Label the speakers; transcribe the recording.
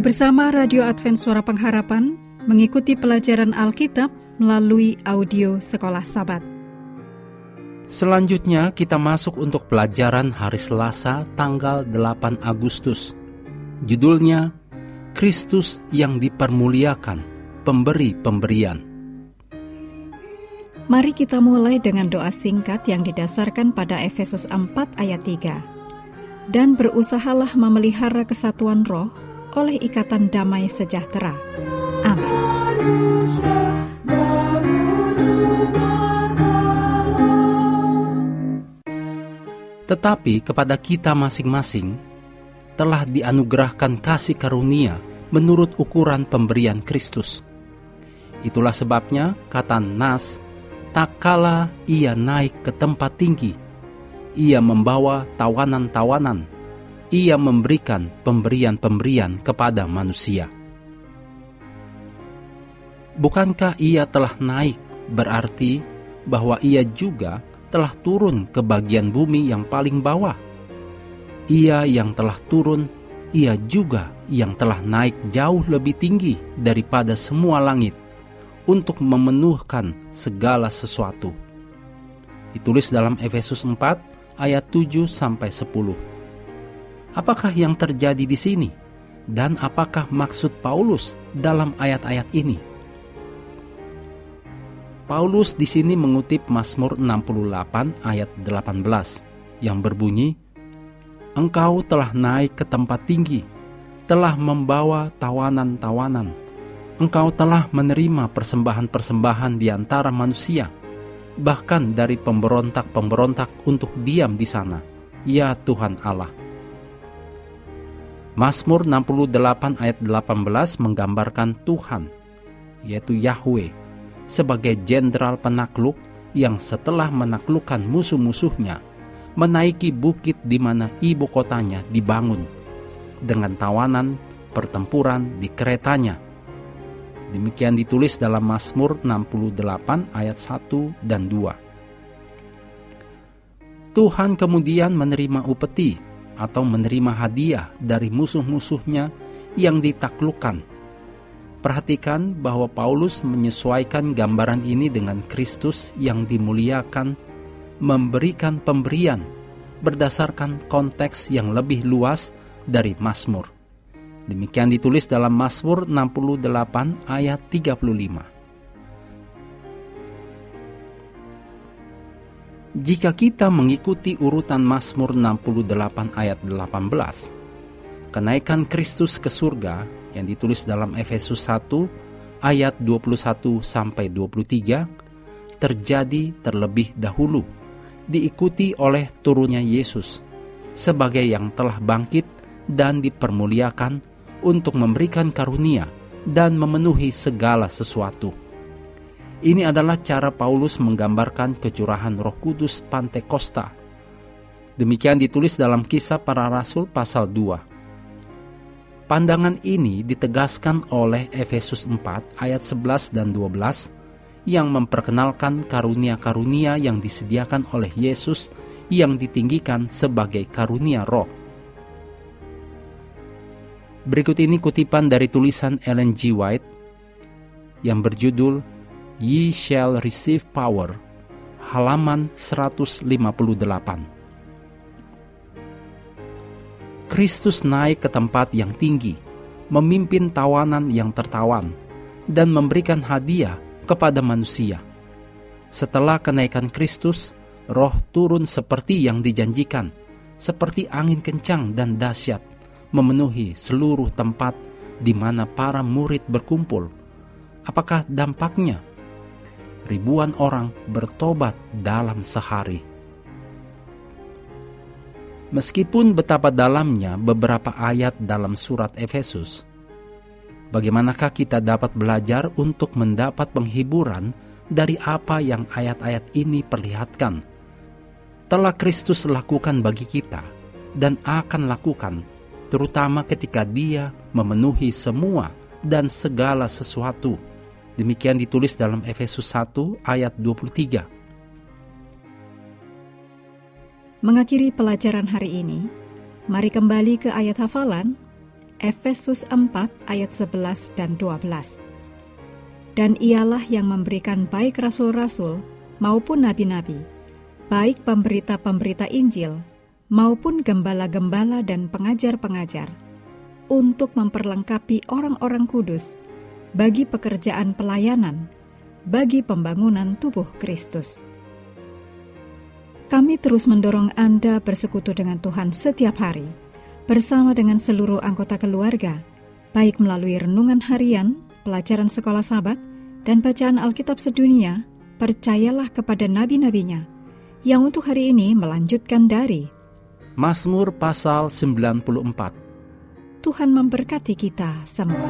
Speaker 1: Bersama Radio Advent Suara Pengharapan mengikuti pelajaran Alkitab melalui audio Sekolah Sabat.
Speaker 2: Selanjutnya kita masuk untuk pelajaran hari Selasa tanggal 8 Agustus. Judulnya Kristus yang dipermuliakan, pemberi pemberian.
Speaker 1: Mari kita mulai dengan doa singkat yang didasarkan pada Efesus 4 ayat 3. Dan berusahalah memelihara kesatuan roh oleh ikatan damai sejahtera. Amin.
Speaker 2: Tetapi kepada kita masing-masing telah dianugerahkan kasih karunia menurut ukuran pemberian Kristus. Itulah sebabnya kata Nas, tak kala ia naik ke tempat tinggi, ia membawa tawanan-tawanan ia memberikan pemberian-pemberian kepada manusia. Bukankah ia telah naik berarti bahwa ia juga telah turun ke bagian bumi yang paling bawah? Ia yang telah turun, ia juga yang telah naik jauh lebih tinggi daripada semua langit untuk memenuhkan segala sesuatu. Ditulis dalam Efesus 4 ayat 7 sampai 10. Apakah yang terjadi di sini? Dan apakah maksud Paulus dalam ayat-ayat ini? Paulus di sini mengutip Mazmur 68 ayat 18 yang berbunyi, Engkau telah naik ke tempat tinggi, telah membawa tawanan-tawanan. Engkau telah menerima persembahan-persembahan di antara manusia, bahkan dari pemberontak-pemberontak untuk diam di sana. Ya Tuhan Allah, Mazmur 68 ayat 18 menggambarkan Tuhan, yaitu Yahweh, sebagai jenderal penakluk yang setelah menaklukkan musuh-musuhnya, menaiki bukit di mana ibu kotanya dibangun, dengan tawanan pertempuran di keretanya. Demikian ditulis dalam Mazmur 68 ayat 1 dan 2. Tuhan kemudian menerima upeti atau menerima hadiah dari musuh-musuhnya yang ditaklukkan. Perhatikan bahwa Paulus menyesuaikan gambaran ini dengan Kristus yang dimuliakan, memberikan pemberian berdasarkan konteks yang lebih luas dari Mazmur. Demikian ditulis dalam Mazmur 68 ayat 35. Jika kita mengikuti urutan Mazmur 68 ayat 18, kenaikan Kristus ke surga yang ditulis dalam Efesus 1 ayat 21 sampai 23 terjadi terlebih dahulu diikuti oleh turunnya Yesus sebagai yang telah bangkit dan dipermuliakan untuk memberikan karunia dan memenuhi segala sesuatu ini adalah cara Paulus menggambarkan kecurahan Roh Kudus Pantekosta. Demikian ditulis dalam Kisah Para Rasul pasal 2. Pandangan ini ditegaskan oleh Efesus 4 ayat 11 dan 12 yang memperkenalkan karunia-karunia yang disediakan oleh Yesus yang ditinggikan sebagai karunia roh. Berikut ini kutipan dari tulisan Ellen G. White yang berjudul Ye shall receive power, halaman 158. Kristus naik ke tempat yang tinggi, memimpin tawanan yang tertawan, dan memberikan hadiah kepada manusia. Setelah kenaikan Kristus, roh turun seperti yang dijanjikan, seperti angin kencang dan dahsyat, memenuhi seluruh tempat di mana para murid berkumpul. Apakah dampaknya ribuan orang bertobat dalam sehari. Meskipun betapa dalamnya beberapa ayat dalam surat Efesus, bagaimanakah kita dapat belajar untuk mendapat penghiburan dari apa yang ayat-ayat ini perlihatkan? Telah Kristus lakukan bagi kita dan akan lakukan, terutama ketika Dia memenuhi semua dan segala sesuatu Demikian ditulis dalam Efesus 1 ayat 23.
Speaker 1: Mengakhiri pelajaran hari ini, mari kembali ke ayat hafalan Efesus 4 ayat 11 dan 12. Dan ialah yang memberikan baik rasul-rasul maupun nabi-nabi, baik pemberita-pemberita Injil maupun gembala-gembala dan pengajar-pengajar, untuk memperlengkapi orang-orang kudus bagi pekerjaan pelayanan, bagi pembangunan tubuh Kristus. Kami terus mendorong Anda bersekutu dengan Tuhan setiap hari bersama dengan seluruh anggota keluarga, baik melalui renungan harian, pelajaran sekolah sahabat, dan bacaan Alkitab sedunia, percayalah kepada nabi-nabinya, yang untuk hari ini melanjutkan dari
Speaker 2: Mazmur pasal 94.
Speaker 1: Tuhan memberkati kita semua.